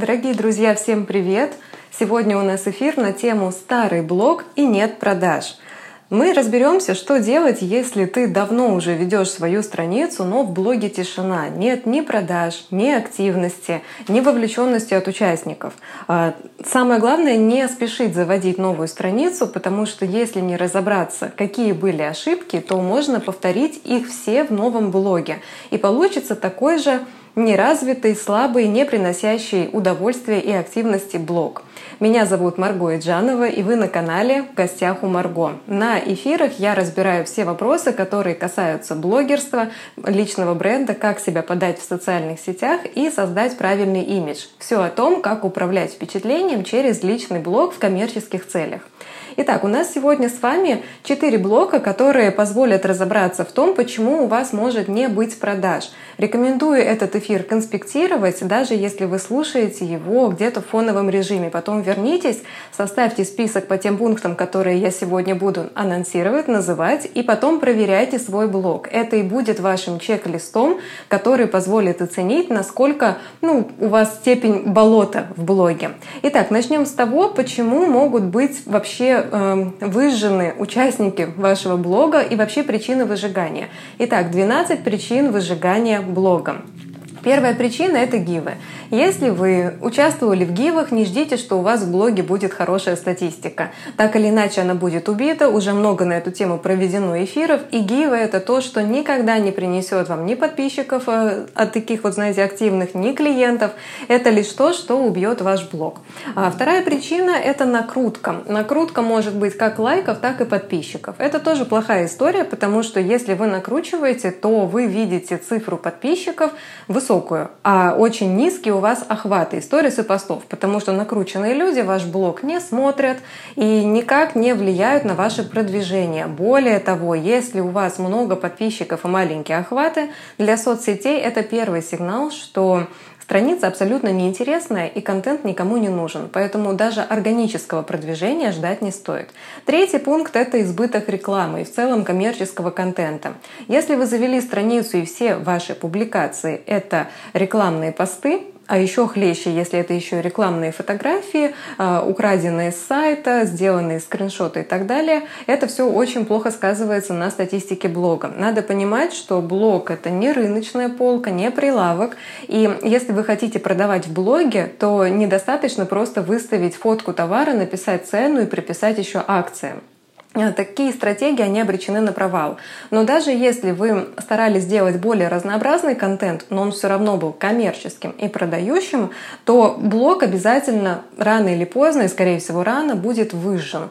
Дорогие друзья, всем привет! Сегодня у нас эфир на тему «Старый блог и нет продаж». Мы разберемся, что делать, если ты давно уже ведешь свою страницу, но в блоге тишина. Нет ни продаж, ни активности, ни вовлеченности от участников. А, самое главное, не спешить заводить новую страницу, потому что если не разобраться, какие были ошибки, то можно повторить их все в новом блоге. И получится такой же неразвитый, слабый, не приносящий удовольствия и активности блог. Меня зовут Марго Иджанова, и вы на канале «В гостях у Марго». На эфирах я разбираю все вопросы, которые касаются блогерства, личного бренда, как себя подать в социальных сетях и создать правильный имидж. Все о том, как управлять впечатлением через личный блог в коммерческих целях. Итак, у нас сегодня с вами четыре блока, которые позволят разобраться в том, почему у вас может не быть продаж. Рекомендую этот эфир конспектировать, даже если вы слушаете его где-то в фоновом режиме. Потом вернитесь, составьте список по тем пунктам, которые я сегодня буду анонсировать, называть, и потом проверяйте свой блог. Это и будет вашим чек-листом, который позволит оценить, насколько ну, у вас степень болота в блоге. Итак, начнем с того, почему могут быть вообще э, выжжены участники вашего блога и вообще причины выжигания. Итак, 12 причин выжигания блога. Первая причина – это гивы. Если вы участвовали в гивах, не ждите, что у вас в блоге будет хорошая статистика. Так или иначе она будет убита, уже много на эту тему проведено эфиров, и гивы – это то, что никогда не принесет вам ни подписчиков э, от таких вот, знаете, активных, ни клиентов. Это лишь то, что убьет ваш блог. А вторая причина – это накрутка. Накрутка может быть как лайков, так и подписчиков. Это тоже плохая история, потому что если вы накручиваете, то вы видите цифру подписчиков высокую высокую, а очень низкие у вас охваты сторис и постов, потому что накрученные люди ваш блог не смотрят и никак не влияют на ваше продвижение. Более того, если у вас много подписчиков и маленькие охваты, для соцсетей это первый сигнал, что Страница абсолютно неинтересная и контент никому не нужен, поэтому даже органического продвижения ждать не стоит. Третий пункт – это избыток рекламы и в целом коммерческого контента. Если вы завели страницу и все ваши публикации – это рекламные посты, а еще хлеще, если это еще рекламные фотографии, а, украденные с сайта, сделанные скриншоты и так далее. Это все очень плохо сказывается на статистике блога. Надо понимать, что блог это не рыночная полка, не прилавок. И если вы хотите продавать в блоге, то недостаточно просто выставить фотку товара, написать цену и приписать еще акции. Э, такие стратегии, они обречены на провал. Но даже если вы старались сделать более разнообразный контент, но он все равно был коммерческим и продающим, то блог обязательно рано или поздно, и скорее всего рано, будет выжжен.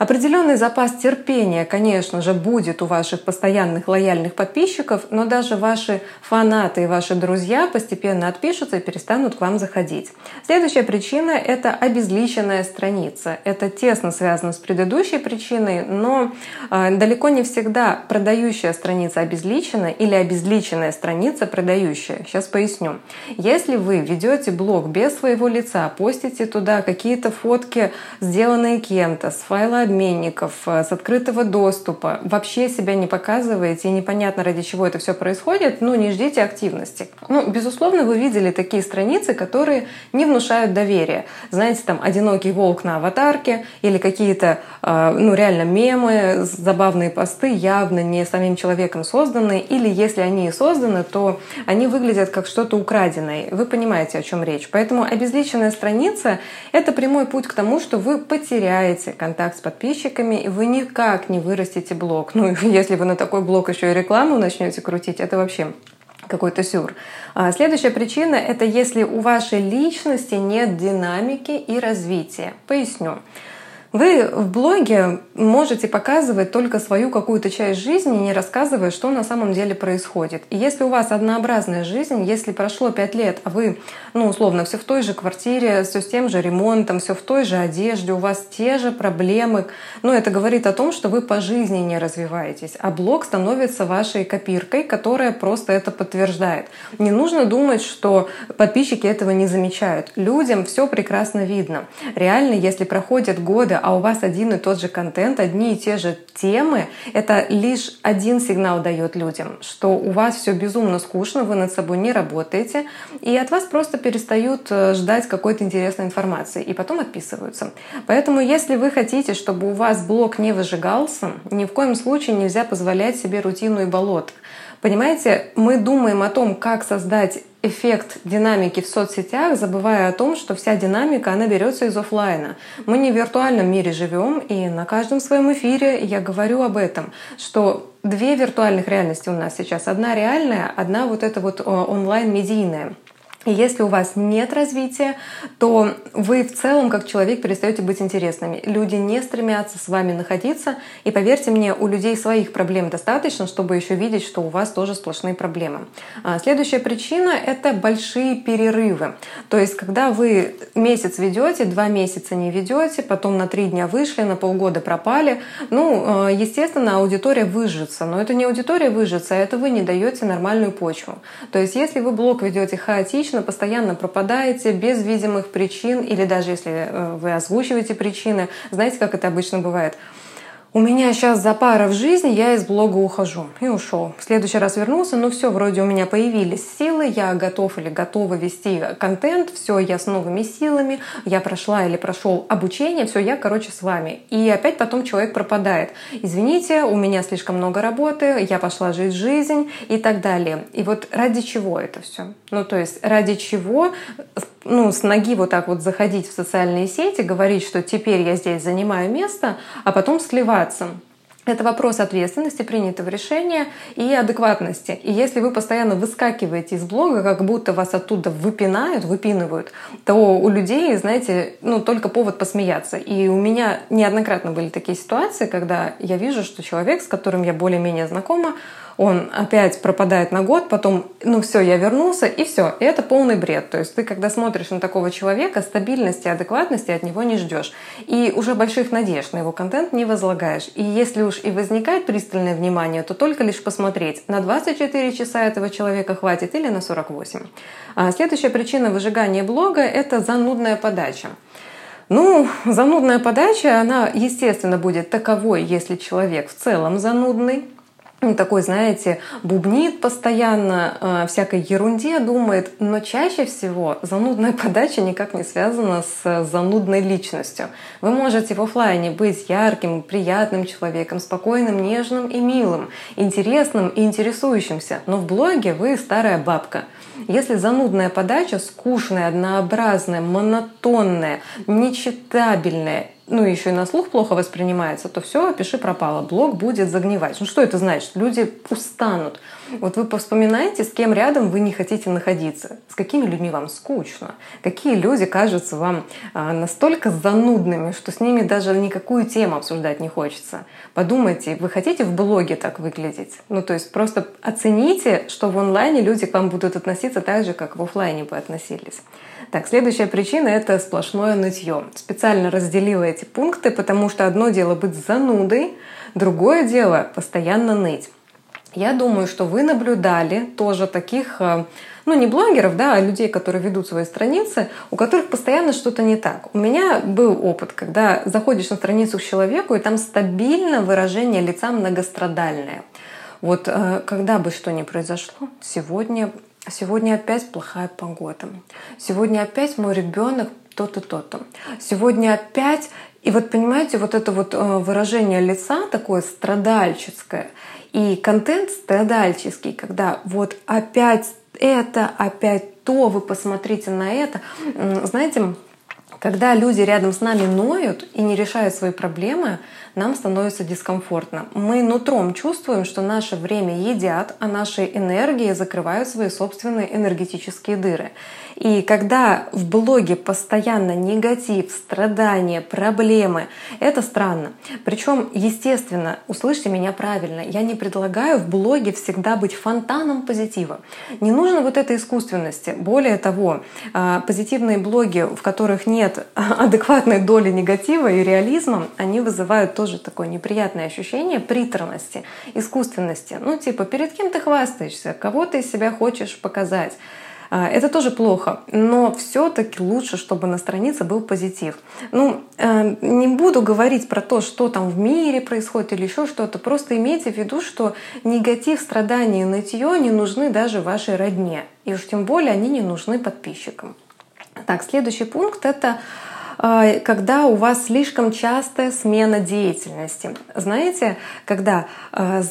Определенный запас терпения, конечно же, будет у ваших постоянных лояльных подписчиков, но даже ваши фанаты и ваши друзья постепенно отпишутся и перестанут к вам заходить. Следующая причина — это обезличенная страница. Это тесно связано с предыдущей причиной, но э, далеко не всегда продающая страница обезличена или обезличенная страница продающая. Сейчас поясню. Если вы ведете блог без своего лица, постите туда какие-то фотки, сделанные кем-то, с файла обменников, э, с открытого доступа, вообще себя не показываете и непонятно ради чего это все происходит, ну не ждите активности. Ну, безусловно, вы видели такие страницы, которые не внушают доверия. Знаете, там одинокий волк на аватарке или какие-то, э, ну реально мемы, забавные посты, явно не самим человеком созданные, или если они и созданы, то они выглядят как что-то украденное. Вы понимаете, о чем речь. Поэтому обезличенная страница — это прямой путь к тому, что вы потеряете контакт с подписчиками подписчиками, и вы никак не вырастите блог. Ну, если вы на такой блог еще и рекламу начнете крутить, это вообще какой-то сюр. А следующая причина – это если у вашей личности нет динамики и развития. Поясню. Вы в блоге можете показывать только свою какую-то часть жизни, не рассказывая, что на самом деле происходит. И если у вас однообразная жизнь, если прошло пять лет, а вы, ну, условно, все в той же квартире, все с тем же ремонтом, все в той же одежде, у вас те же проблемы, ну, это говорит о том, что вы по жизни не развиваетесь, а блог становится вашей копиркой, которая просто это подтверждает. Не нужно думать, что подписчики этого не замечают. Людям все прекрасно видно. Реально, если проходят годы, а у вас один и тот же контент, одни и те же темы, это лишь один сигнал дает людям, что у вас все безумно скучно, вы над собой не работаете, и от вас просто перестают э, ждать какой-то интересной информации, и потом отписываются. Поэтому, если вы хотите, чтобы у вас блог не выжигался, ни в коем случае нельзя позволять себе рутину и болото. Понимаете, мы думаем о том, как создать эффект динамики в соцсетях, забывая о том, что вся динамика, она берется из офлайна. Мы не в виртуальном мире живем, и на каждом своем эфире я говорю об этом, что две виртуальных реальности у нас сейчас. Одна реальная, одна вот эта вот онлайн-медийная. И если у вас нет развития, то вы в целом как человек перестаете быть интересными. Люди не стремятся с вами находиться. И поверьте мне, у людей своих проблем достаточно, чтобы еще видеть, что у вас тоже сплошные проблемы. А следующая причина — это большие перерывы. То есть, когда вы месяц ведете, два месяца не ведете, потом на три дня вышли, на полгода пропали, ну, э, естественно, аудитория выжжется. Но это не аудитория выжжется, а это вы не даете нормальную почву. То есть, если вы блог ведете хаотично, хаотично, постоянно пропадаете без видимых причин, или даже если э, вы озвучиваете причины, знаете, как это обычно бывает – у меня сейчас запара в жизни, я из блога ухожу. И ушел. В следующий раз вернулся, ну все, вроде у меня появились силы, я готов или готова вести контент, все, я с новыми силами, я прошла или прошел обучение, все, я, короче, с вами. И опять потом человек пропадает. Извините, у меня слишком много работы, я пошла жить жизнь и так далее. И вот ради чего это все? Ну, то есть ради чего ну, с ноги вот так вот заходить в социальные сети, говорить, что теперь я здесь занимаю место, а потом сливаться. Это вопрос ответственности, принятого решения и адекватности. И если вы постоянно выскакиваете из блога, как будто вас оттуда выпинают, выпинывают, то у людей, знаете, ну, только повод посмеяться. И у меня неоднократно были такие ситуации, когда я вижу, что человек, с которым я более-менее знакома, он опять пропадает на год, потом, ну все, я вернулся, и все. И это полный бред. То есть ты, когда смотришь на такого человека, стабильности, адекватности от него не ждешь. И уже больших надежд на его контент не возлагаешь. И если уж и возникает пристальное внимание, то только лишь посмотреть, на 24 часа этого человека хватит или на 48. А следующая причина выжигания блога – это занудная подача. Ну, занудная подача, она, естественно, будет таковой, если человек в целом занудный, ну, такой, знаете, бубнит постоянно, э, всякой ерунде думает, но чаще всего занудная подача никак не связана с занудной личностью. Вы можете в офлайне быть ярким, приятным человеком, спокойным, нежным и милым, интересным и интересующимся, но в блоге вы старая бабка. Если занудная подача скучная, однообразная, монотонная, нечитабельная, ну еще и на слух плохо воспринимается, то все, пиши пропало, блог будет загнивать. Ну что это значит? Люди устанут. Вот вы вспоминаете, с кем рядом вы не хотите находиться, с какими людьми вам скучно, какие люди кажутся вам а, настолько занудными, что с ними даже никакую тему обсуждать не хочется. Подумайте, вы хотите в блоге так выглядеть? Ну то есть просто оцените, что в онлайне люди к вам будут относиться так же, как в офлайне бы относились. Так, следующая причина — это сплошное нытье. Специально разделила эти пункты, потому что одно дело быть занудой, другое дело — постоянно ныть. Я думаю, что вы наблюдали тоже таких, э, ну не блогеров, да, а людей, которые ведут свои страницы, у которых постоянно что-то не так. У меня был опыт, когда заходишь на страницу к человеку, и там стабильно выражение лица многострадальное. Вот э, когда бы что ни произошло, сегодня Сегодня опять плохая погода. Сегодня опять мой ребенок то-то, то-то. Сегодня опять... И вот понимаете, вот это вот э, выражение лица такое страдальческое и контент страдальческий, когда вот опять это, опять то, вы посмотрите на это. Знаете, когда люди рядом с нами ноют и не решают свои проблемы, нам становится дискомфортно. Мы нутром чувствуем, что наше время едят, а наши энергии закрывают свои собственные энергетические дыры. И когда в блоге постоянно негатив, страдания, проблемы, это странно. Причем, естественно, услышьте меня правильно, я не предлагаю в блоге всегда быть фонтаном позитива. Не нужно вот этой искусственности. Более того, а, позитивные блоги, в которых нет адекватной доли негатива и реализма, они вызывают тоже такое неприятное ощущение приторности, искусственности. Ну, типа, перед кем ты хвастаешься, кого ты из себя хочешь показать. А, это тоже плохо, но все-таки лучше, чтобы на странице был позитив. Ну, э, не буду говорить про то, что там в мире происходит или еще что-то. Просто имейте в виду, что негатив, страдания и нытье не нужны даже вашей родне. И уж тем более они не нужны подписчикам. Так, следующий пункт — это э, когда у вас слишком частая смена деятельности. Знаете, когда э,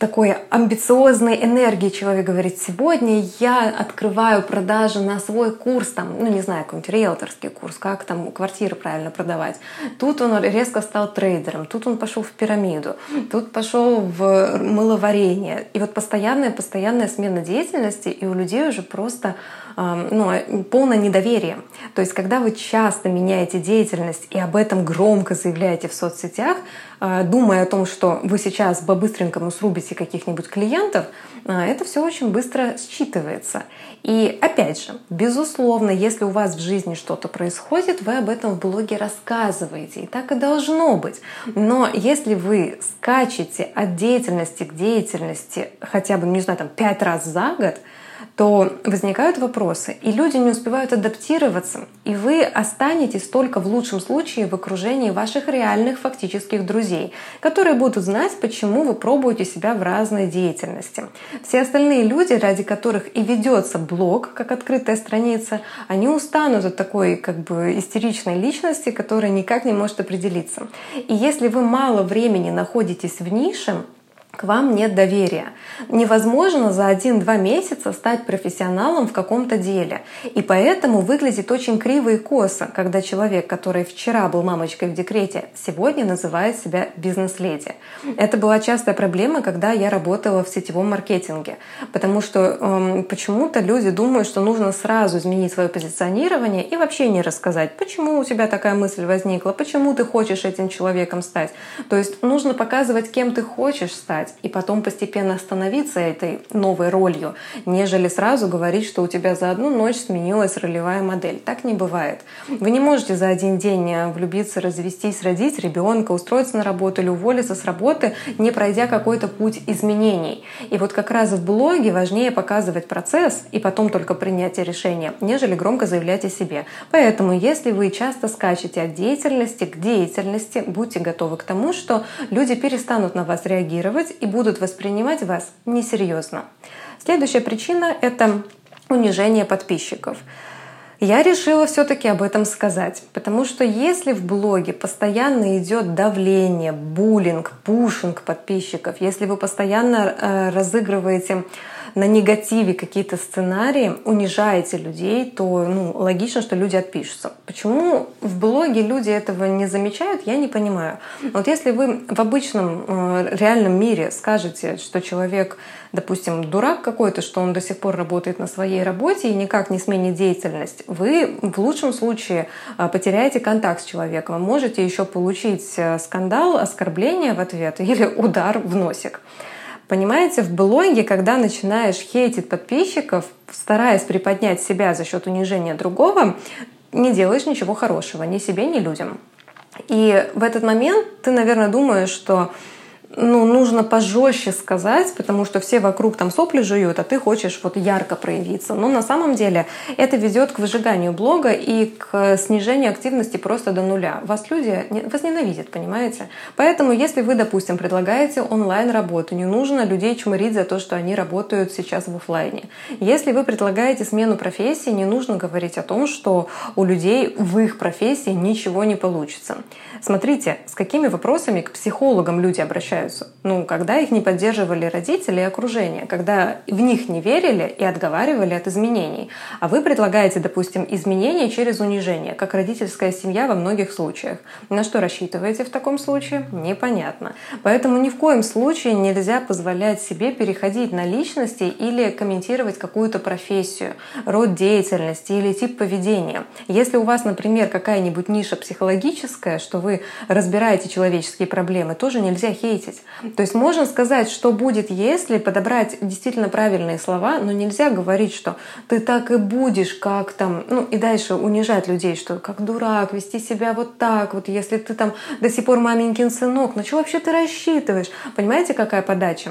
такой амбициозной энергии человек говорит, сегодня я открываю продажи на свой курс, там, ну не знаю, какой-нибудь риэлторский курс, как там квартиры правильно продавать. Тут он резко стал трейдером, тут он пошел в пирамиду, тут пошел в мыловарение. И вот постоянная, постоянная смена деятельности, и у людей уже просто ну, полное недоверие. То есть, когда вы часто меняете деятельность и об этом громко заявляете в соцсетях, а, думая о том, что вы сейчас по-быстренькому срубите каких-нибудь клиентов, а, это все очень быстро считывается. И опять же, безусловно, если у вас в жизни что-то происходит, вы об этом в блоге рассказываете. И так и должно быть. Но если вы скачете от деятельности к деятельности хотя бы, не знаю, там, пять раз за год, то возникают вопросы, и люди не успевают адаптироваться, и вы останетесь только в лучшем случае в окружении ваших реальных фактических друзей, которые будут знать, почему вы пробуете себя в разной деятельности. Все остальные люди, ради которых и ведется блог, как открытая страница, они устанут от такой как бы истеричной личности, которая никак не может определиться. И если вы мало времени находитесь в нише, к вам нет доверия. Невозможно за один-два месяца стать профессионалом в каком-то деле. И поэтому выглядит очень криво и косо, когда человек, который вчера был мамочкой в декрете, сегодня называет себя бизнес-леди. Это была частая проблема, когда я работала в сетевом маркетинге. Потому что эм, почему-то люди думают, что нужно сразу изменить свое позиционирование и вообще не рассказать, почему у тебя такая мысль возникла, почему ты хочешь этим человеком стать. То есть нужно показывать, кем ты хочешь стать играть и потом постепенно становиться этой новой ролью, нежели сразу говорить, что у тебя за одну ночь сменилась ролевая модель. Так не бывает. Вы не можете за один день э, влюбиться, развестись, родить ребенка, устроиться на работу или уволиться с работы, не пройдя какой-то путь изменений. И вот как раз в блоге важнее показывать процесс и потом только принятие решения, нежели громко заявлять о себе. Поэтому, если вы часто скачете от деятельности к деятельности, будьте готовы к тому, что люди перестанут на вас реагировать, и будут воспринимать вас несерьезно. Следующая причина — это унижение подписчиков. Я решила все-таки об этом сказать, потому что если в блоге постоянно идет давление, буллинг, пушинг подписчиков, если вы постоянно э, разыгрываете на негативе какие-то сценарии, унижаете людей, то ну, логично, что люди отпишутся. Почему в блоге люди этого не замечают, я не понимаю. Вот если вы в обычном э, реальном мире скажете, что человек, допустим, дурак какой-то, что он до сих пор работает на своей работе и никак не сменит деятельность, вы в лучшем случае э, потеряете контакт с человеком. Можете еще получить э, скандал, оскорбление в ответ или удар в носик. Понимаете, в блоге, когда начинаешь хейтить подписчиков, стараясь приподнять себя за счет унижения другого, не делаешь ничего хорошего ни себе, ни людям. И в этот момент ты, наверное, думаешь, что ну, нужно пожестче сказать, потому что все вокруг там сопли жуют, а ты хочешь вот ярко проявиться. Но на самом деле это ведет к выжиганию блога и к снижению активности просто до нуля. Вас люди возненавидят, понимаете? Поэтому, если вы, допустим, предлагаете онлайн-работу, не нужно людей чмырить за то, что они работают сейчас в офлайне. Если вы предлагаете смену профессии, не нужно говорить о том, что у людей в их профессии ничего не получится. Смотрите, с какими вопросами к психологам люди обращаются. Ну, когда их не поддерживали родители и окружение, когда в них не верили и отговаривали от изменений. А вы предлагаете, допустим, изменения через унижение, как родительская семья во многих случаях. На что рассчитываете в таком случае? Непонятно. Поэтому ни в коем случае нельзя позволять себе переходить на личности или комментировать какую-то профессию, род деятельности или тип поведения. Если у вас, например, какая-нибудь ниша психологическая, что вы разбираете человеческие проблемы, тоже нельзя хейтить. То есть можно сказать, что будет, если подобрать действительно правильные слова, но нельзя говорить, что ты так и будешь, как там, ну и дальше унижать людей, что как дурак, вести себя вот так, вот если ты там до сих пор маменькин сынок, на что вообще ты рассчитываешь? Понимаете, какая подача?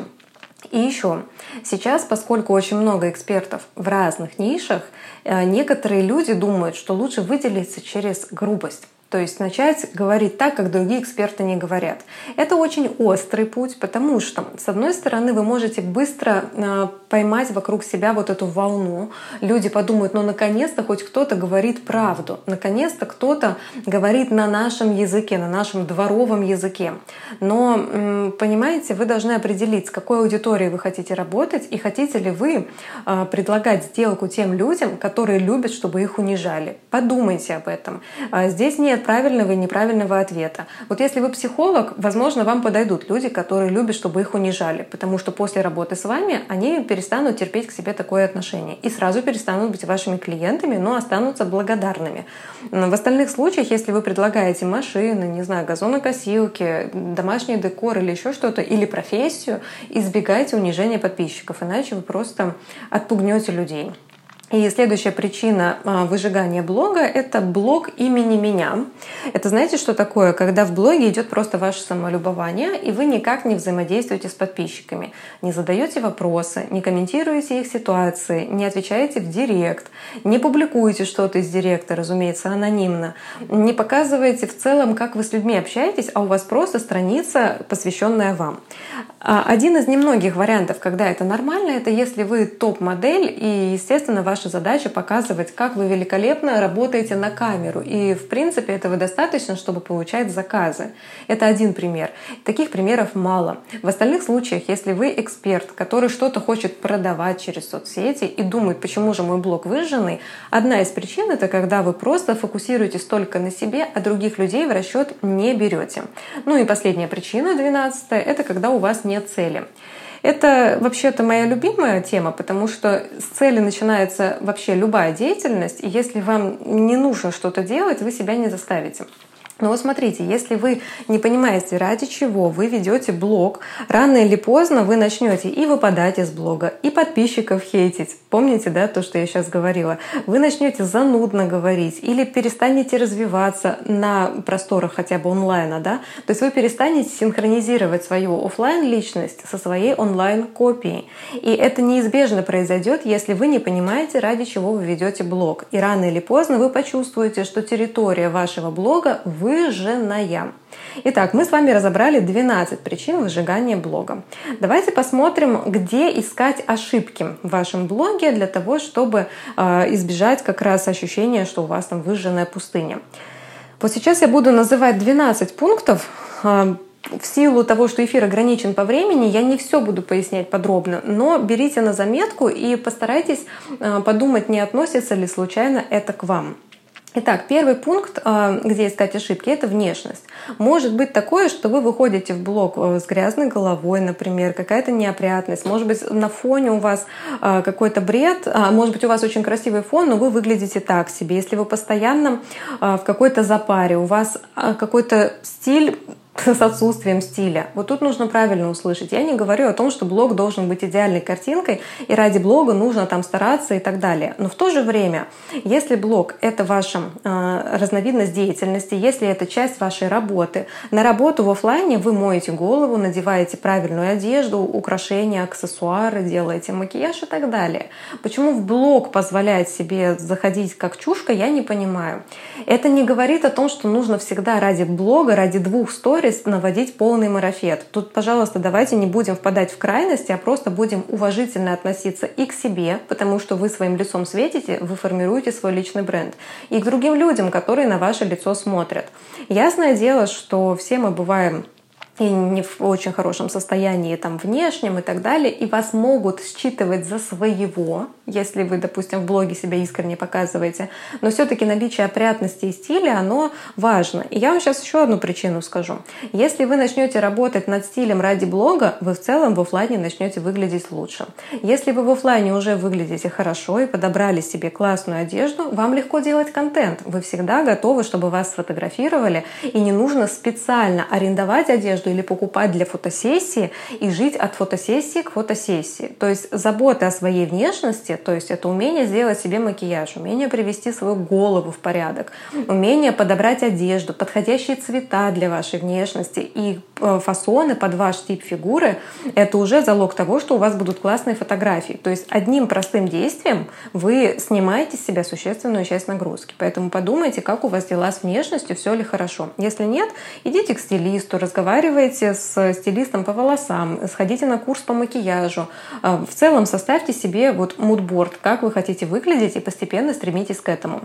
И еще, сейчас, поскольку очень много экспертов в разных нишах, э, некоторые люди думают, что лучше выделиться через грубость. То есть начать говорить так, как другие эксперты не говорят. Это очень острый путь, потому что, с одной стороны, вы можете быстро э, поймать вокруг себя вот эту волну. Люди подумают, ну, наконец-то хоть кто-то говорит правду. Наконец-то кто-то говорит на нашем языке, на нашем дворовом языке. Но, понимаете, вы должны определить, с какой аудиторией вы хотите работать и хотите ли вы э, предлагать сделку тем людям, которые любят, чтобы их унижали. Подумайте об этом. А здесь нет нет правильного и неправильного ответа. Вот если вы психолог, возможно, вам подойдут люди, которые любят, чтобы их унижали, потому что после работы с вами они перестанут терпеть к себе такое отношение и сразу перестанут быть вашими клиентами, но останутся благодарными. В остальных случаях, если вы предлагаете машины, не знаю, газонокосилки, домашний декор или еще что-то, или профессию, избегайте унижения подписчиков, иначе вы просто отпугнете людей. И следующая причина а, выжигания блога – это блог имени меня. Это знаете, что такое? Когда в блоге идет просто ваше самолюбование, и вы никак не взаимодействуете с подписчиками, не задаете вопросы, не комментируете их ситуации, не отвечаете в директ, не публикуете что-то из директа, разумеется, анонимно, не показываете в целом, как вы с людьми общаетесь, а у вас просто страница, посвященная вам. А, один из немногих вариантов, когда это нормально, это если вы топ-модель, и, естественно, ваш ваша задача показывать, как вы великолепно работаете на камеру. И, в принципе, этого достаточно, чтобы получать заказы. Это один пример. Таких примеров мало. В остальных случаях, если вы эксперт, который что-то хочет продавать через соцсети и думает, почему же мой блог выжженный, одна из причин — это когда вы просто фокусируетесь только на себе, а других людей в расчет не берете. Ну и последняя причина, двенадцатая, это когда у вас нет цели. Это вообще-то моя любимая тема, потому что с цели начинается вообще любая деятельность, и если вам не нужно что-то делать, вы себя не заставите. Но вот смотрите, если вы не понимаете, ради чего вы ведете блог, рано или поздно вы начнете и выпадать из блога, и подписчиков хейтить. Помните, да, то, что я сейчас говорила? Вы начнете занудно говорить или перестанете развиваться на просторах хотя бы онлайна, да? То есть вы перестанете синхронизировать свою офлайн личность со своей онлайн копией. И это неизбежно произойдет, если вы не понимаете, ради чего вы ведете блог. И рано или поздно вы почувствуете, что территория вашего блога вы выжженная. Итак, мы с вами разобрали 12 причин выжигания блога. Давайте посмотрим, где искать ошибки в вашем блоге для того, чтобы э, избежать как раз ощущения, что у вас там выжженная пустыня. Вот сейчас я буду называть 12 пунктов, э, в силу того, что эфир ограничен по времени, я не все буду пояснять подробно, но берите на заметку и постарайтесь э, подумать, не относится ли случайно это к вам. Итак, первый пункт, а, где искать ошибки, это внешность. Может быть такое, что вы выходите в блог э, с грязной головой, например, какая-то неопрятность, может быть на фоне у вас а, какой-то бред, а, может быть у вас очень красивый фон, но вы выглядите так себе. Если вы постоянно в какой-то запаре, у вас какой-то стиль с отсутствием стиля. Вот тут нужно правильно услышать. Я не говорю о том, что блог должен быть идеальной картинкой, и ради блога нужно там стараться и так далее. Но в то же время, если блог — это ваша э, разновидность деятельности, если это часть вашей работы, на работу в офлайне вы моете голову, надеваете правильную одежду, украшения, аксессуары, делаете макияж и так далее. Почему в блог позволяет себе заходить как чушка, я не понимаю. Это не говорит о том, что нужно всегда ради блога, ради двух сторис сторис наводить полный марафет. Тут, пожалуйста, давайте не будем впадать в крайности, а просто будем уважительно относиться и к себе, потому что вы своим лицом светите, вы формируете свой личный бренд, и к другим людям, которые на ваше лицо смотрят. Ясное дело, что все мы бываем и не в очень хорошем состоянии там внешнем и так далее, и вас могут считывать за своего, если вы, допустим, в блоге себя искренне показываете, но все-таки наличие опрятности и стиля, оно важно. И я вам сейчас еще одну причину скажу. Если вы начнете работать над стилем ради блога, вы в целом в офлайне начнете выглядеть лучше. Если вы в офлайне уже выглядите хорошо и подобрали себе классную одежду, вам легко делать контент. Вы всегда готовы, чтобы вас сфотографировали, и не нужно специально арендовать одежду или покупать для фотосессии и жить от фотосессии к фотосессии. То есть забота о своей внешности, то есть это умение сделать себе макияж, умение привести свою голову в порядок, умение подобрать одежду, подходящие цвета для вашей внешности и э, фасоны под ваш тип фигуры, это уже залог того, что у вас будут классные фотографии. То есть одним простым действием вы снимаете с себя существенную часть нагрузки. Поэтому подумайте, как у вас дела с внешностью, все ли хорошо. Если нет, идите к стилисту, разговаривайте с стилистом по волосам, сходите на курс по макияжу. А, в целом составьте себе вот мудборд, как вы хотите выглядеть и постепенно стремитесь к этому.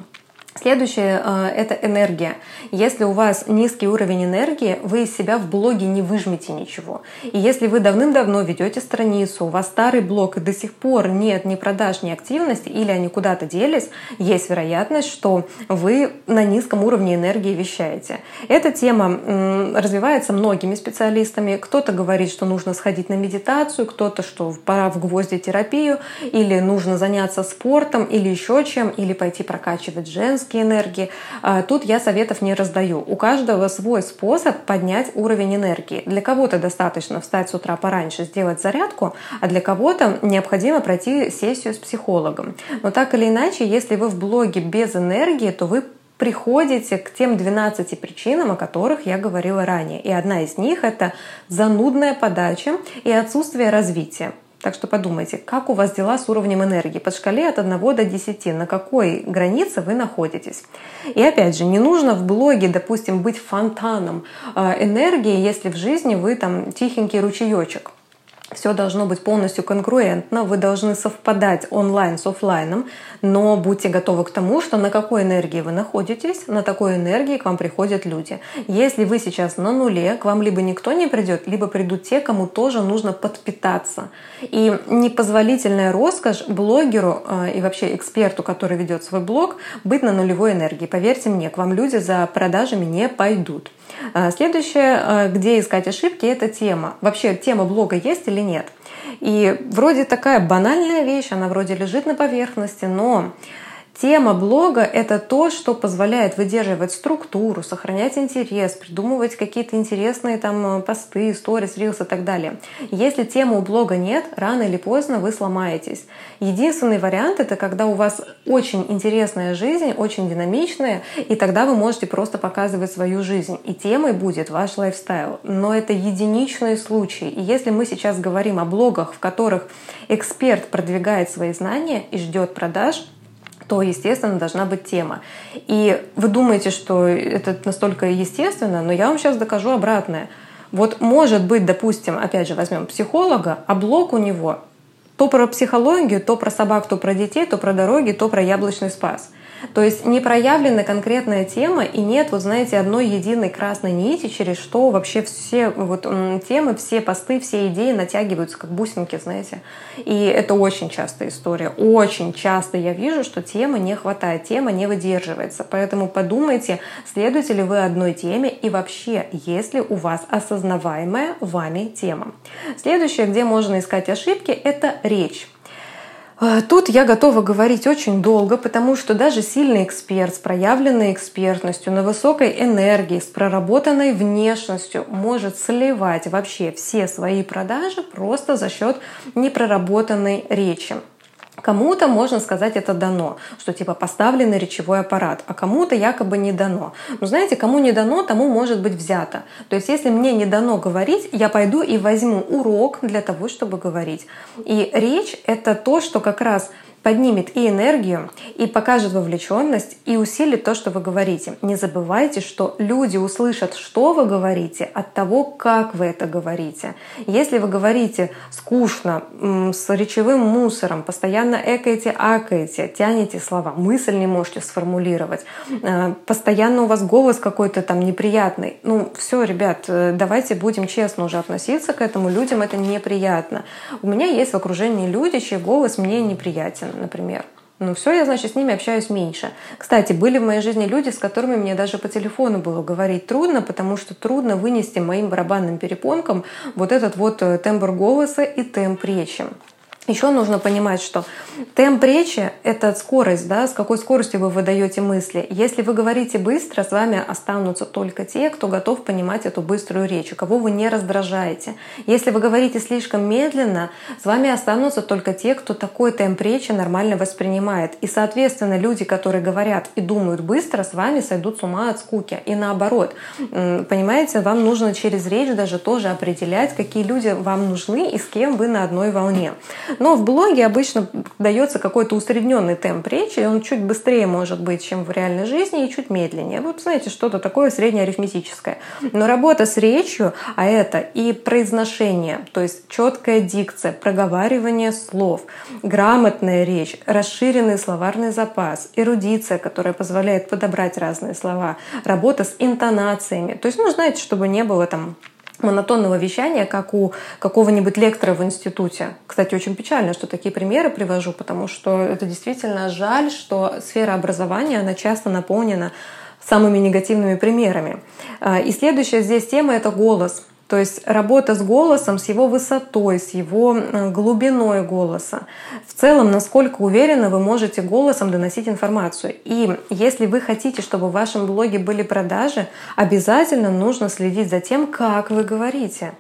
Следующее э, — это энергия. Если у вас низкий уровень энергии, вы из себя в блоге не выжмете ничего. И если вы давным-давно ведете страницу, у вас старый блог и до сих пор нет ни продаж, ни активности, или они куда-то делись, есть вероятность, что вы на низком уровне энергии вещаете. Эта тема развивается многими специалистами. Кто-то говорит, что нужно сходить на медитацию, кто-то, что пора в гвоздитерапию, или нужно заняться спортом, или еще чем, или пойти прокачивать женское женские энергии. А, тут я советов не раздаю. У каждого свой способ поднять уровень энергии. Для кого-то достаточно встать с утра пораньше, сделать зарядку, а для кого-то необходимо пройти сессию с психологом. Но так или иначе, если вы в блоге без энергии, то вы приходите к тем 12 причинам, о которых я говорила ранее. И одна из них — это занудная подача и отсутствие развития. Так что подумайте, как у вас дела с уровнем энергии? По шкале от 1 до 10, на какой границе вы находитесь. И опять же, не нужно в блоге, допустим, быть фонтаном э, энергии, если в жизни вы там тихенький ручеечек все должно быть полностью конкурентно, вы должны совпадать онлайн с офлайном, но будьте готовы к тому, что на какой энергии вы находитесь, на такой энергии к вам приходят люди. Если вы сейчас на нуле, к вам либо никто не придет, либо придут те, кому тоже нужно подпитаться. И непозволительная роскошь блогеру э, и вообще эксперту, который ведет свой блог, быть на нулевой энергии. Поверьте мне, к вам люди за продажами не пойдут. А, следующее, а, где искать ошибки, это тема. Вообще тема блога есть или нет? И вроде такая банальная вещь, она вроде лежит на поверхности, но Тема блога — это то, что позволяет выдерживать структуру, сохранять интерес, придумывать какие-то интересные там э, посты, сторис, рилс и так далее. Если темы у блога нет, рано или поздно вы сломаетесь. Единственный вариант — это когда у вас очень интересная жизнь, очень динамичная, и тогда вы можете просто показывать свою жизнь. И темой будет ваш лайфстайл. Но это единичные случаи. И если мы сейчас говорим о блогах, в которых эксперт продвигает свои знания и ждет продаж — то, естественно, должна быть тема. И вы думаете, что это настолько естественно, но я вам сейчас докажу обратное. Вот может быть, допустим, опять же возьмем психолога, а блок у него то про психологию, то про собак, то про детей, то про дороги, то про яблочный спас – то есть не проявлена конкретная тема и нет, вот знаете, одной единой красной нити, через что вообще все вот темы, все посты, все идеи натягиваются как бусинки, знаете. И это очень частая история. Очень часто я вижу, что темы не хватает, тема не выдерживается. Поэтому подумайте, следуете ли вы одной теме и вообще, есть ли у вас осознаваемая вами тема. Следующее, где можно искать ошибки, это речь. А, тут я готова говорить очень долго, потому что даже сильный эксперт с проявленной экспертностью, на высокой энергии, с проработанной внешностью может сливать вообще все свои продажи просто за счет непроработанной речи. Кому-то, можно сказать, это дано, что типа поставленный речевой аппарат, а кому-то якобы не дано. Но знаете, кому не дано, тому может быть взято. То есть если мне не дано говорить, я пойду и возьму урок для того, чтобы говорить. И речь — это то, что как раз поднимет и энергию, и покажет вовлеченность, и усилит то, что вы говорите. Не забывайте, что люди услышат, что вы говорите, от того, как вы это говорите. Если вы говорите скучно, с речевым мусором, постоянно экаете, акаете, тянете слова, мысль не можете сформулировать, э, постоянно у вас голос какой-то там неприятный, ну все, ребят, э, давайте будем честно уже относиться к этому, людям это неприятно. У меня есть в окружении люди, чей голос мне неприятен например. Ну все, я, значит, с ними общаюсь меньше. Кстати, были в моей жизни люди, с которыми мне даже по телефону было говорить трудно, потому что трудно вынести моим барабанным перепонкам вот этот вот э, тембр голоса и темп речи. Еще нужно понимать, что темп речи — это скорость, да, с какой скоростью вы выдаете мысли. Если вы говорите быстро, с вами останутся только те, кто готов понимать эту быструю речь, кого вы не раздражаете. Если вы говорите слишком медленно, с вами останутся только те, кто такой темп речи нормально воспринимает. И, соответственно, люди, которые говорят и думают быстро, с вами сойдут с ума от скуки. И наоборот, понимаете, вам нужно через речь даже тоже определять, какие люди вам нужны и с кем вы на одной волне. Но в блоге обычно дается какой-то усредненный темп речи, он чуть быстрее может быть, чем в реальной жизни, и чуть медленнее. Вот знаете, что-то такое среднеарифметическое. Но работа с речью, а это и произношение, то есть четкая дикция, проговаривание слов, грамотная речь, расширенный словарный запас, эрудиция, которая позволяет подобрать разные слова, работа с интонациями. То есть, ну, знаете, чтобы не было там монотонного вещания, как у какого-нибудь лектора в институте. Кстати, очень печально, что такие примеры привожу, потому что это действительно жаль, что сфера образования, она часто наполнена самыми негативными примерами. А, и следующая здесь тема — это голос — то есть работа с голосом, с его высотой, с его глубиной голоса. В целом, насколько уверенно вы можете голосом доносить информацию. И если вы хотите, чтобы в вашем блоге были продажи, обязательно нужно следить за тем, как вы говорите.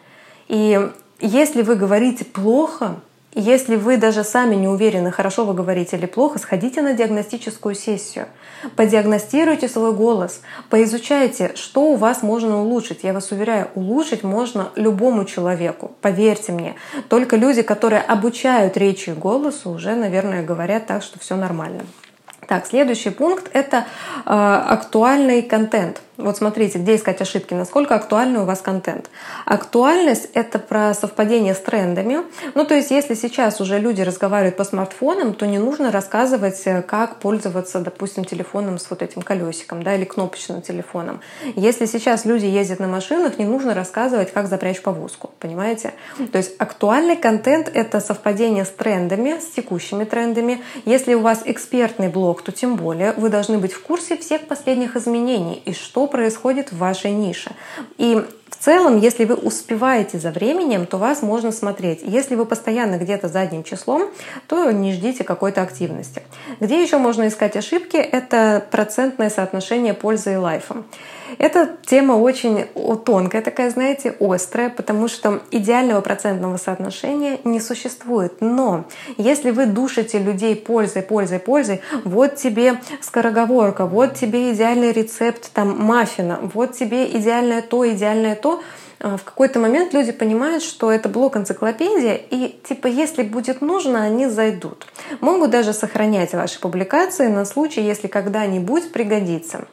И если вы говорите плохо, если вы даже сами не уверены, хорошо вы говорите или плохо, сходите на диагностическую сессию. Подиагностируйте свой голос, поизучайте, что у вас можно улучшить. Я вас уверяю, улучшить можно любому человеку, поверьте мне. Только люди, которые обучают речи и голосу, уже, наверное, говорят так, что все нормально. Так, следующий пункт — это э, актуальный контент. Вот смотрите, где искать ошибки, насколько актуальный у вас контент. Актуальность — это про совпадение с трендами. Ну, то есть, если сейчас уже люди разговаривают по смартфонам, то не нужно рассказывать, э, как пользоваться, допустим, телефоном с вот этим колесиком, да, или кнопочным телефоном. Если сейчас люди ездят на машинах, не нужно рассказывать, как запрячь повозку, понимаете? То есть, актуальный контент — это совпадение с трендами, с текущими трендами. Если у вас экспертный блог, то тем более вы должны быть в курсе всех последних изменений и что происходит в вашей нише. И целом, если вы успеваете за временем, то вас можно смотреть. Если вы постоянно где-то задним числом, то не ждите какой-то активности. Где еще можно искать ошибки? Это процентное соотношение пользы и лайфа. Эта тема очень тонкая, такая, знаете, острая, потому что идеального процентного соотношения не существует. Но если вы душите людей пользой, пользой, пользой, вот тебе скороговорка, вот тебе идеальный рецепт там маффина, вот тебе идеальное то, идеальное то, а, в какой-то момент люди понимают, что это блок энциклопедия, и типа если будет нужно, они зайдут. Могут даже сохранять ваши публикации на случай, если когда-нибудь пригодится.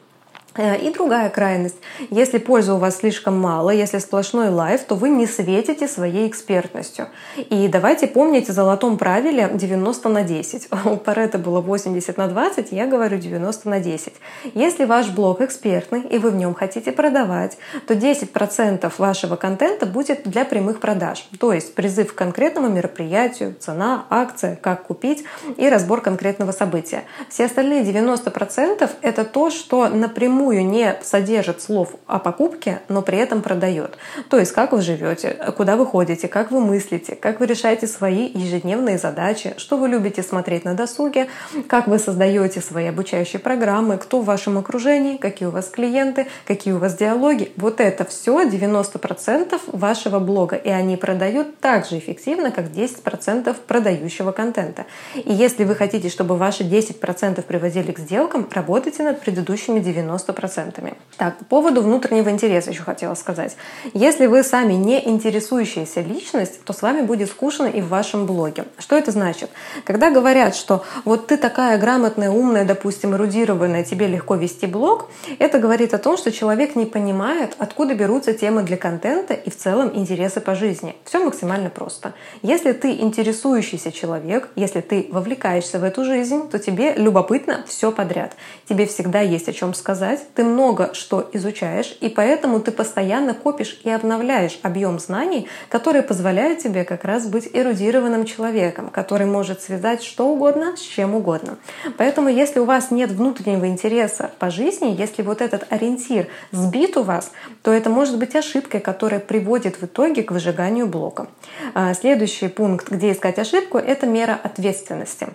Э, и другая крайность. Если пользы у вас слишком мало, если сплошной лайф, то вы не светите своей экспертностью. И давайте помнить о золотом правиле 90 на 10. У Парета было 80 на 20, я говорю 90 на 10. Если ваш блог экспертный и вы в нем хотите продавать, то 10% вашего контента будет для прямых продаж. То есть призыв к конкретному мероприятию, цена, акция, как купить и разбор конкретного события. Все остальные 90% это то, что напрямую напрямую не содержит слов о покупке, но при этом продает. То есть как вы живете, куда вы ходите, как вы мыслите, как вы решаете свои ежедневные задачи, что вы любите смотреть на досуге, как вы создаете свои обучающие программы, кто в вашем окружении, какие у вас клиенты, какие у вас диалоги. Вот это все 90% вашего блога, и они продают так же эффективно, как 10% продающего контента. И если вы хотите, чтобы ваши 10% приводили к сделкам, работайте над предыдущими 90%. 90%. Так, по поводу внутреннего интереса еще хотела сказать. Если вы сами не интересующаяся личность, то с вами будет скучно и в вашем блоге. Что это значит? Когда говорят, что вот ты такая грамотная, умная, допустим, эрудированная, тебе легко вести блог, это говорит о том, что человек не понимает, откуда берутся темы для контента и в целом интересы по жизни. Все максимально просто. Если ты интересующийся человек, если ты вовлекаешься в эту жизнь, то тебе любопытно все подряд. Тебе всегда есть о чем сказать, ты много что изучаешь, и поэтому ты постоянно копишь и обновляешь объем знаний, которые позволяют тебе как раз быть эрудированным человеком, который может связать что угодно с чем угодно. Поэтому если у вас нет внутреннего интереса по жизни, если вот этот ориентир сбит у вас, то это может быть ошибкой, которая приводит в итоге к выжиганию блока. А, следующий пункт, где искать ошибку, это мера ответственности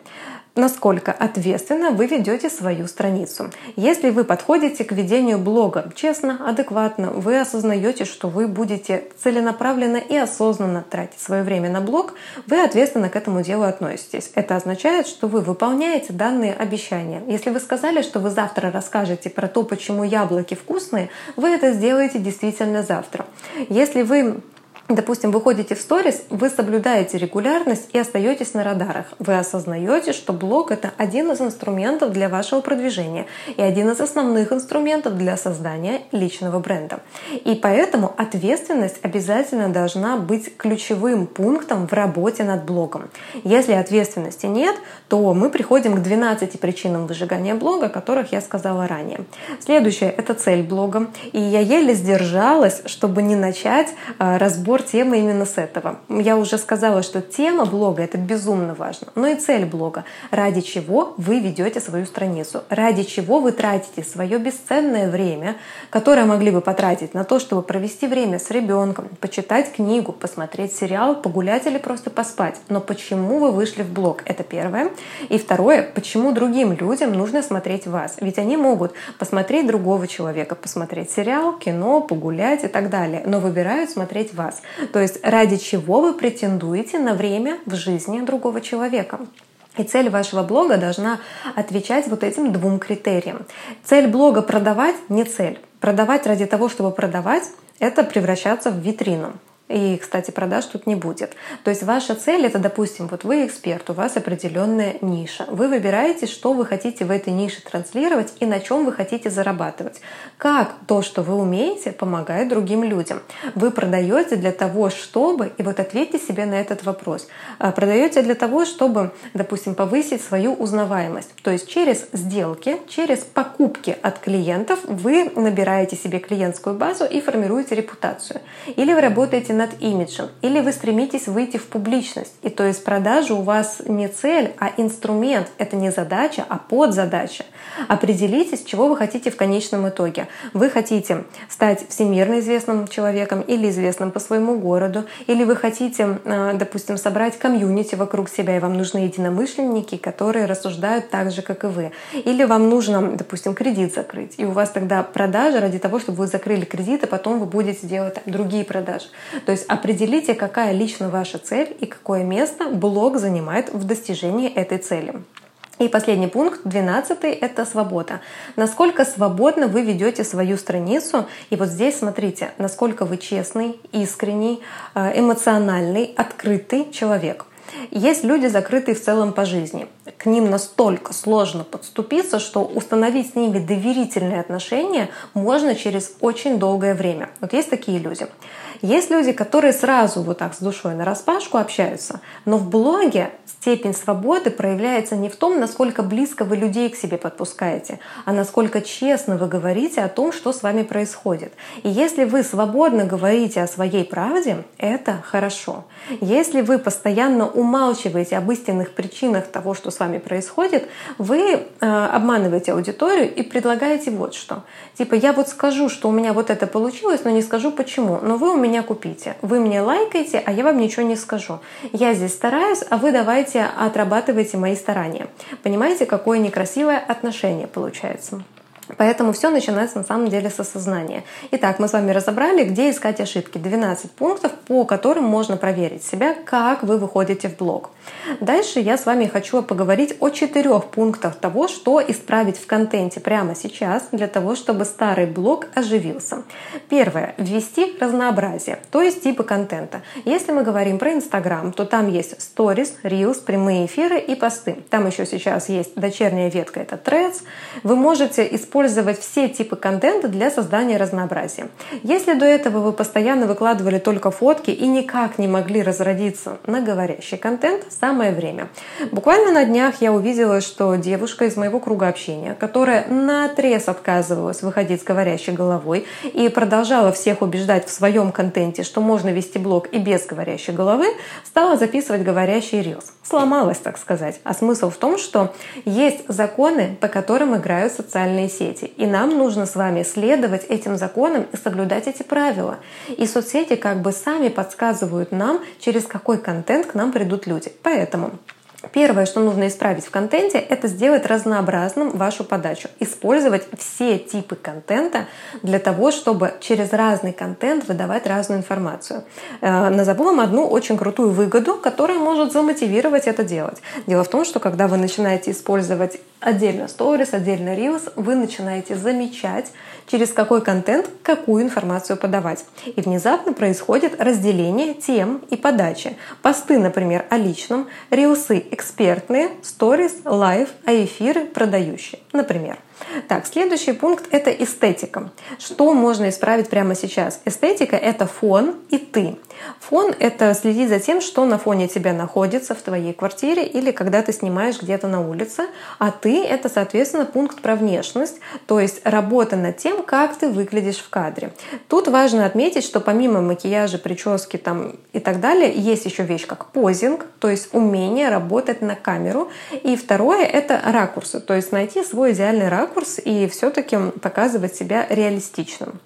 насколько ответственно вы ведете свою страницу. Если вы подходите к ведению блога честно, адекватно, вы осознаете, что вы будете целенаправленно и осознанно тратить свое время на блог, вы ответственно к этому делу относитесь. Это означает, что вы выполняете данные обещания. Если вы сказали, что вы завтра расскажете про то, почему яблоки вкусные, вы это сделаете действительно завтра. Если вы Допустим, вы ходите в сторис, вы соблюдаете регулярность и остаетесь на радарах. Вы осознаете, что блог — это один из инструментов для вашего продвижения и один из основных инструментов для создания личного бренда. И поэтому ответственность обязательно должна быть ключевым пунктом в работе над блогом. Если ответственности нет, то мы приходим к 12 причинам выжигания блога, о которых я сказала ранее. Следующее — это цель блога. И я еле сдержалась, чтобы не начать а, разбор разбор темы именно с этого. Я уже сказала, что тема блога — это безумно важно, но и цель блога, ради чего вы ведете свою страницу, ради чего вы тратите свое бесценное время, которое могли бы потратить на то, чтобы провести время с ребенком, почитать книгу, посмотреть сериал, погулять или просто поспать. Но почему вы вышли в блог? Это первое. И второе, почему другим людям нужно смотреть вас? Ведь они могут посмотреть другого человека, посмотреть сериал, кино, погулять и так далее, но выбирают смотреть вас. То есть ради чего вы претендуете на время в жизни другого человека. И цель вашего блога должна отвечать вот этим двум критериям. Цель блога продавать не цель. Продавать ради того, чтобы продавать, это превращаться в витрину. И, кстати, продаж тут не будет. То есть ваша цель это, допустим, вот вы эксперт, у вас определенная ниша. Вы выбираете, что вы хотите в этой нише транслировать и на чем вы хотите зарабатывать. Как то, что вы умеете, помогает другим людям. Вы продаете для того, чтобы, и вот ответьте себе на этот вопрос, а, продаете для того, чтобы, допустим, повысить свою узнаваемость. То есть через сделки, через покупки от клиентов вы набираете себе клиентскую базу и формируете репутацию. Или вы работаете над имиджем, или вы стремитесь выйти в публичность. И то есть продажа у вас не цель, а инструмент. Это не задача, а подзадача. Определитесь, чего вы хотите в конечном итоге. Вы хотите стать всемирно известным человеком или известным по своему городу, или вы хотите, э, допустим, собрать комьюнити вокруг себя, и вам нужны единомышленники, которые рассуждают так же, как и вы. Или вам нужно, допустим, кредит закрыть, и у вас тогда продажа ради того, чтобы вы закрыли кредит, а потом вы будете делать другие продажи. То есть определите, какая лично ваша цель и какое место блог занимает в достижении этой цели. И последний пункт, двенадцатый, это свобода. Насколько свободно вы ведете свою страницу. И вот здесь смотрите, насколько вы честный, искренний, э, эмоциональный, открытый человек. Есть люди, закрытые в целом по жизни. К ним настолько сложно подступиться, что установить с ними доверительные отношения можно через очень долгое время. Вот есть такие люди. Есть люди, которые сразу вот так с душой на распашку общаются, но в блоге степень свободы проявляется не в том, насколько близко вы людей к себе подпускаете, а насколько честно вы говорите о том, что с вами происходит. И если вы свободно говорите о своей правде, это хорошо. Если вы постоянно умалчиваете об истинных причинах того, что с вами происходит, вы э, обманываете аудиторию и предлагаете вот что. Типа, я вот скажу, что у меня вот это получилось, но не скажу почему. Но вы у меня купите. Вы мне лайкаете, а я вам ничего не скажу. Я здесь стараюсь, а вы давайте отрабатывайте мои старания. Понимаете, какое некрасивое отношение получается? Поэтому все начинается на самом деле с осознания. Итак, мы с вами разобрали, где искать ошибки. 12 пунктов, по которым можно проверить себя, как вы выходите в блог. Дальше я с вами хочу поговорить о четырех пунктах того, что исправить в контенте прямо сейчас для того, чтобы старый блог оживился. Первое. Ввести разнообразие, то есть типы контента. Если мы говорим про Инстаграм, то там есть Stories, Reels, прямые эфиры и посты. Там еще сейчас есть дочерняя ветка, это Threads. Вы можете использовать использовать все типы контента для создания разнообразия. Если до этого вы постоянно выкладывали только фотки и никак не могли разродиться на говорящий контент, самое время. Буквально на днях я увидела, что девушка из моего круга общения, которая на отрез отказывалась выходить с говорящей головой и продолжала всех убеждать в своем контенте, что можно вести блог и без говорящей головы, стала записывать говорящий рилс. Сломалась, так сказать. А смысл в том, что есть законы, по которым играют социальные сети. И нам нужно с вами следовать этим законам и соблюдать эти правила. И соцсети как бы сами подсказывают нам, через какой контент к нам придут люди. Поэтому Первое, что нужно исправить в контенте, это сделать разнообразным вашу подачу. Использовать все типы контента для того, чтобы через разный контент выдавать разную информацию. Э, назову вам одну очень крутую выгоду, которая может замотивировать это делать. Дело в том, что когда вы начинаете использовать отдельно сторис, отдельно reels, вы начинаете замечать, через какой контент какую информацию подавать. И внезапно происходит разделение тем и подачи. Посты, например, о личном, reels экспертные, сторис, live, а эфиры продающие, например. Так, следующий пункт — это эстетика. Что можно исправить прямо сейчас? Эстетика — это фон и ты. Фон — это следить за тем, что на фоне тебя находится в твоей квартире или когда ты снимаешь где-то на улице. А ты — это, соответственно, пункт про внешность, то есть работа над тем, как ты выглядишь в кадре. Тут важно отметить, что помимо макияжа, прически там и так далее, есть еще вещь как позинг, то есть умение работать на камеру. И второе — это ракурсы, то есть найти свой идеальный ракурс, ракурс и все-таки показывать себя реалистичным.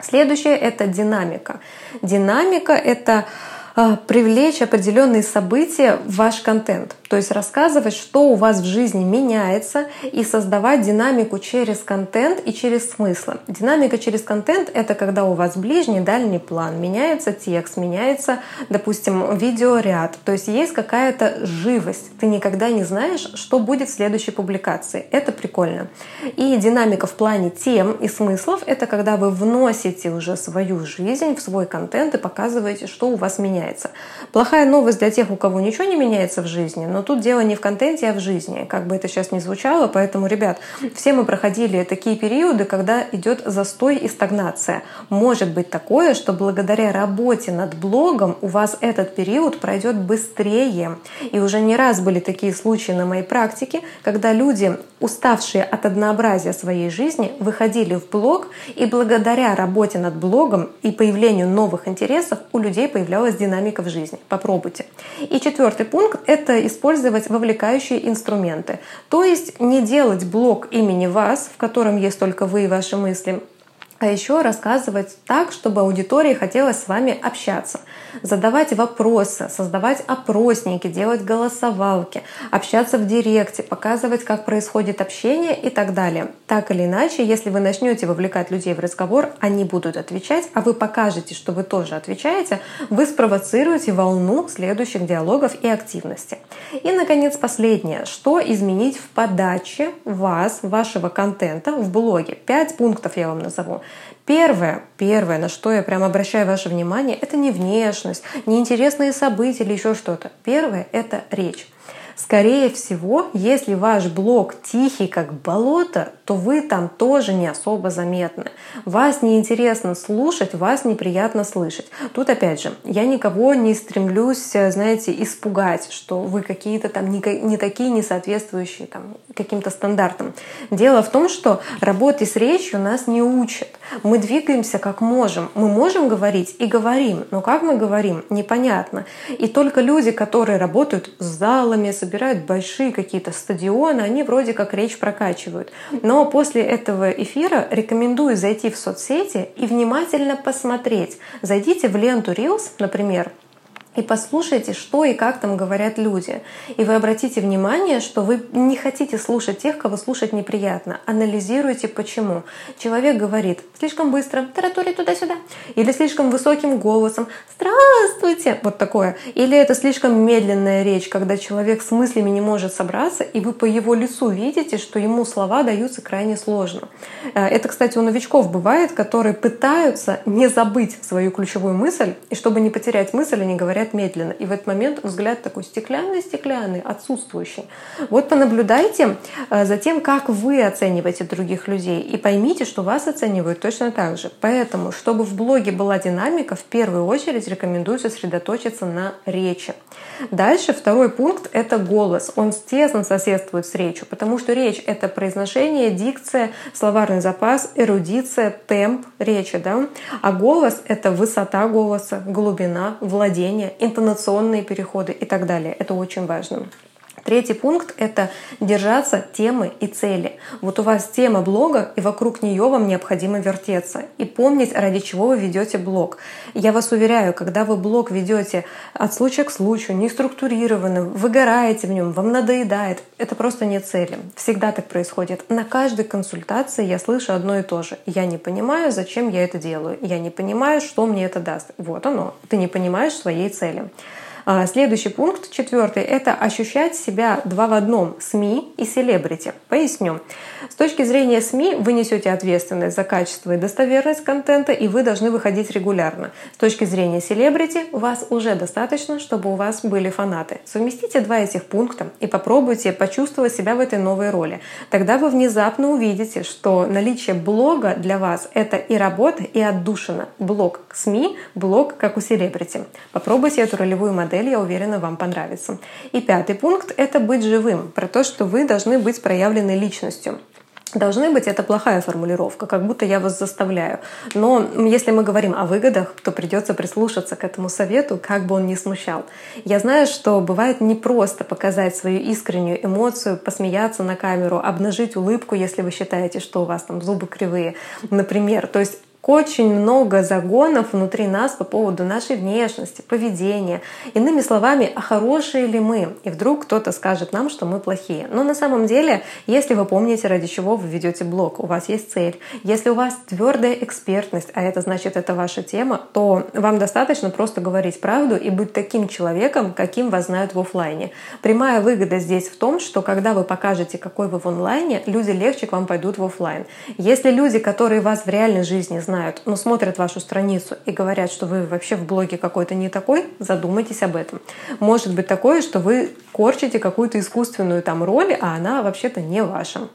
Следующее — это динамика. Динамика — это привлечь определенные события в ваш контент. То есть рассказывать, что у вас в жизни меняется и создавать динамику через контент и через смыслы. Динамика через контент — это когда у вас ближний, дальний план, меняется текст, меняется, допустим, видеоряд. То есть есть какая-то живость. Ты никогда не знаешь, что будет в следующей публикации. Это прикольно. И динамика в плане тем и смыслов — это когда вы вносите уже свою жизнь в свой контент и показываете, что у вас меняется. Плохая новость для тех, у кого ничего не меняется в жизни, но тут дело не в контенте, а в жизни, как бы это сейчас ни звучало. Поэтому, ребят, все мы проходили такие периоды, когда идет застой и стагнация. Может быть такое, что благодаря работе над блогом у вас этот период пройдет быстрее. И уже не раз были такие случаи на моей практике, когда люди, уставшие от однообразия своей жизни, выходили в блог, и благодаря работе над блогом и появлению новых интересов у людей появлялась динамика в жизни. Попробуйте. И четвертый пункт — это использовать вовлекающие инструменты. То есть не делать блок имени вас, в котором есть только вы и ваши мысли, а еще рассказывать так, чтобы аудитории хотелось с вами общаться, задавать вопросы, создавать опросники, делать голосовалки, общаться в директе, показывать, как происходит общение и так далее. Так или иначе, если вы начнете вовлекать людей в разговор, они будут отвечать, а вы покажете, что вы тоже отвечаете, вы спровоцируете волну следующих диалогов и активности. И, наконец, последнее. Что изменить в подаче вас, вашего контента в блоге? Пять пунктов я вам назову. Первое, первое, на что я прям обращаю ваше внимание, это не внешность, не интересные события или еще что-то. Первое — это речь. Скорее всего, если ваш блог тихий, как болото, то вы там тоже не особо заметны. Вас неинтересно слушать, вас неприятно слышать. Тут опять же, я никого не стремлюсь, знаете, испугать, что вы какие-то там не, не такие, не соответствующие там, каким-то стандартам. Дело в том, что работе с речью нас не учат. Мы двигаемся как можем. Мы можем говорить и говорим, но как мы говорим, непонятно. И только люди, которые работают с залами, собирают большие какие-то стадионы, они вроде как речь прокачивают. Но после этого эфира рекомендую зайти в соцсети и внимательно посмотреть. Зайдите в ленту Reels, например, и послушайте, что и как там говорят люди. И вы обратите внимание, что вы не хотите слушать тех, кого слушать неприятно. Анализируйте, почему. Человек говорит слишком быстро, таратури туда-сюда. Или слишком высоким голосом «Здравствуйте!» Вот такое. Или это слишком медленная речь, когда человек с мыслями не может собраться, и вы по его лицу видите, что ему слова даются крайне сложно. Э, это, кстати, у новичков бывает, которые пытаются не забыть свою ключевую мысль, и чтобы не потерять мысль, они говорят читает медленно. И в этот момент взгляд такой стеклянный-стеклянный, отсутствующий. Вот понаблюдайте э, за тем, как вы оцениваете других людей, и поймите, что вас оценивают точно так же. Поэтому, чтобы в блоге была динамика, в первую очередь рекомендую сосредоточиться на речи. Дальше второй пункт — это голос. Он тесно соседствует с речью, потому что речь — это произношение, дикция, словарный запас, эрудиция, темп речи. Да? А голос — это высота голоса, глубина, владение, интонационные переходы и так далее. Это очень важно. Третий пункт — это держаться темы и цели. Вот у вас тема блога, и вокруг нее вам необходимо вертеться. И помнить, ради чего вы ведете блог. Я вас уверяю, когда вы блог ведете от случая к случаю, не структурированно, выгораете в нем, вам надоедает, это просто не цели. Всегда так происходит. На каждой консультации я слышу одно и то же. Я не понимаю, зачем я это делаю. Я не понимаю, что мне это даст. Вот оно. Ты не понимаешь своей цели. А, следующий пункт, четвертый, это ощущать себя два в одном СМИ и селебрити. Поясню. С точки зрения СМИ вы несете ответственность за качество и достоверность контента, и вы должны выходить регулярно. С точки зрения селебрити вас уже достаточно, чтобы у вас были фанаты. Совместите два этих пункта и попробуйте почувствовать себя в этой новой роли. Тогда вы внезапно увидите, что наличие блога для вас — это и работа, и отдушина. Блог к СМИ, блог как у селебрити. Попробуйте эту ролевую модель модель, я уверена, вам понравится. И пятый пункт — это быть живым, про то, что вы должны быть проявленной личностью. Должны быть это плохая формулировка, как будто я вас заставляю. Но если мы говорим о выгодах, то придется прислушаться к этому совету, как бы он ни смущал. Я знаю, что бывает непросто показать свою искреннюю эмоцию, посмеяться на камеру, обнажить улыбку, если вы считаете, что у вас там зубы кривые, например. То есть очень много загонов внутри нас по поводу нашей внешности, поведения. Иными словами, а хорошие ли мы? И вдруг кто-то скажет нам, что мы плохие. Но на самом деле, если вы помните, ради чего вы ведете блог, у вас есть цель, если у вас твердая экспертность, а это значит, это ваша тема, то вам достаточно просто говорить правду и быть таким человеком, каким вас знают в офлайне. Прямая выгода здесь в том, что когда вы покажете, какой вы в онлайне, люди легче к вам пойдут в офлайн. Если люди, которые вас в реальной жизни знают, знают, но смотрят вашу страницу и говорят, что вы вообще в блоге какой-то не такой, задумайтесь об этом. Может быть такое, что вы корчите какую-то искусственную там роль, а она вообще-то не ваша.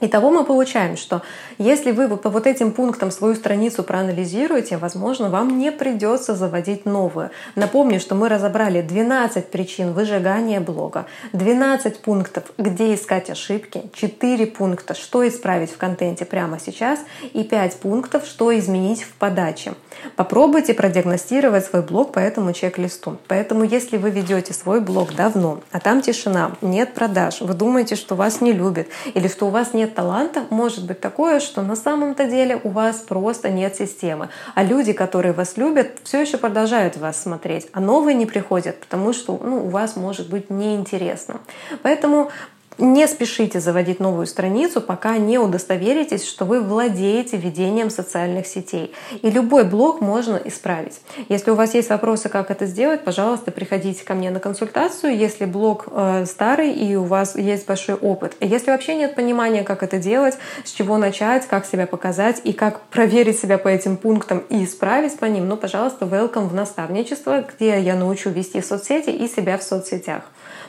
Итого мы получаем, что если вы по вот этим пунктам свою страницу проанализируете, возможно, вам не придется заводить новую. Напомню, что мы разобрали 12 причин выжигания блога, 12 пунктов, где искать ошибки, 4 пункта, что исправить в контенте прямо сейчас и 5 пунктов, что изменить в подаче. Попробуйте продиагностировать свой блог по этому чек-листу. Поэтому если вы ведете свой блог давно, а там тишина, нет продаж, вы думаете, что вас не любят или что у вас нет таланта, может быть такое, что на самом-то деле у вас просто нет системы. А люди, которые вас любят, все еще продолжают вас смотреть, а новые не приходят, потому что ну, у вас может быть неинтересно. Поэтому не спешите заводить новую страницу, пока не удостоверитесь, что вы владеете ведением социальных сетей. И любой блог можно исправить. Если у вас есть вопросы, как это сделать, пожалуйста, приходите ко мне на консультацию, если блог э, старый и у вас есть большой опыт. Если вообще нет понимания, как это делать, с чего начать, как себя показать и как проверить себя по этим пунктам и исправить по ним, ну, пожалуйста, welcome в наставничество, где я научу вести соцсети и себя в соцсетях.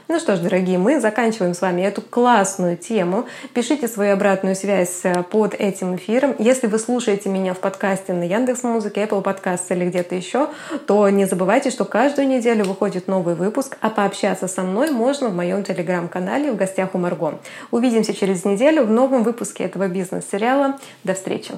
Ну что ж, дорогие, мы заканчиваем с вами эту классную тему. Пишите свою обратную связь э, под этим эфиром. Если вы слушаете меня в подкасте на Яндекс Музыке, Apple Podcast или где-то еще, то не забывайте, что каждую неделю выходит новый выпуск, а пообщаться со мной можно в моем телеграм-канале в гостях у Марго. Увидимся через неделю в новом выпуске этого бизнес-сериала. До встречи!